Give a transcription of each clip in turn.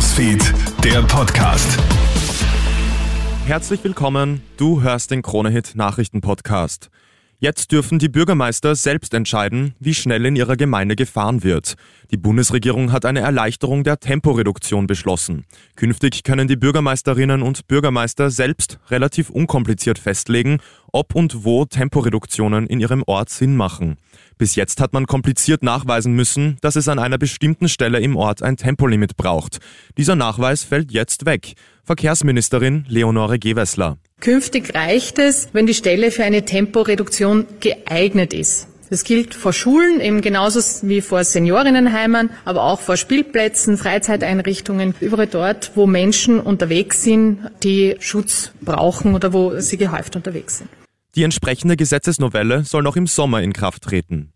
Newsfeed, der Podcast. Herzlich willkommen, du hörst den Kronehit Nachrichten Podcast. Jetzt dürfen die Bürgermeister selbst entscheiden, wie schnell in ihrer Gemeinde gefahren wird. Die Bundesregierung hat eine Erleichterung der Temporeduktion beschlossen. Künftig können die Bürgermeisterinnen und Bürgermeister selbst relativ unkompliziert festlegen, ob und wo Temporeduktionen in ihrem Ort Sinn machen. Bis jetzt hat man kompliziert nachweisen müssen, dass es an einer bestimmten Stelle im Ort ein Tempolimit braucht. Dieser Nachweis fällt jetzt weg. Verkehrsministerin Leonore Gewessler. Künftig reicht es, wenn die Stelle für eine Temporeduktion geeignet ist. Das gilt vor Schulen eben genauso wie vor Seniorinnenheimen, aber auch vor Spielplätzen, Freizeiteinrichtungen, überall dort, wo Menschen unterwegs sind, die Schutz brauchen oder wo sie gehäuft unterwegs sind. Die entsprechende Gesetzesnovelle soll noch im Sommer in Kraft treten.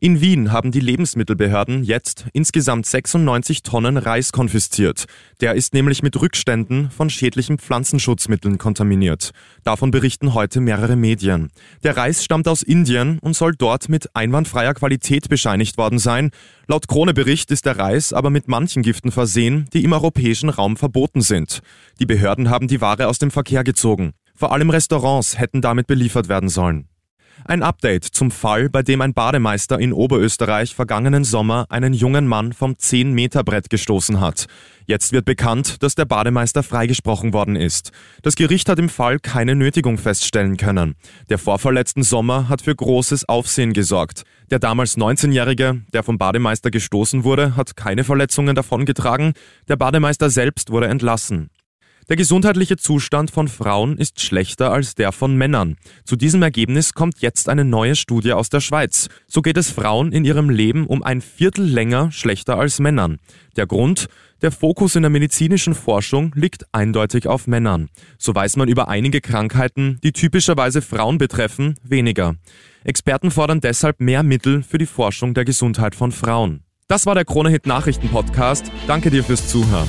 In Wien haben die Lebensmittelbehörden jetzt insgesamt 96 Tonnen Reis konfisziert. Der ist nämlich mit Rückständen von schädlichen Pflanzenschutzmitteln kontaminiert. Davon berichten heute mehrere Medien. Der Reis stammt aus Indien und soll dort mit einwandfreier Qualität bescheinigt worden sein. Laut Krone-Bericht ist der Reis aber mit manchen Giften versehen, die im europäischen Raum verboten sind. Die Behörden haben die Ware aus dem Verkehr gezogen. Vor allem Restaurants hätten damit beliefert werden sollen. Ein Update zum Fall, bei dem ein Bademeister in Oberösterreich vergangenen Sommer einen jungen Mann vom 10-Meter-Brett gestoßen hat. Jetzt wird bekannt, dass der Bademeister freigesprochen worden ist. Das Gericht hat im Fall keine Nötigung feststellen können. Der Vorfall letzten Sommer hat für großes Aufsehen gesorgt. Der damals 19-Jährige, der vom Bademeister gestoßen wurde, hat keine Verletzungen davongetragen. Der Bademeister selbst wurde entlassen. Der gesundheitliche Zustand von Frauen ist schlechter als der von Männern. Zu diesem Ergebnis kommt jetzt eine neue Studie aus der Schweiz. So geht es Frauen in ihrem Leben um ein Viertel länger schlechter als Männern. Der Grund? Der Fokus in der medizinischen Forschung liegt eindeutig auf Männern. So weiß man über einige Krankheiten, die typischerweise Frauen betreffen, weniger. Experten fordern deshalb mehr Mittel für die Forschung der Gesundheit von Frauen. Das war der Kronehit Nachrichten Podcast. Danke dir fürs Zuhören.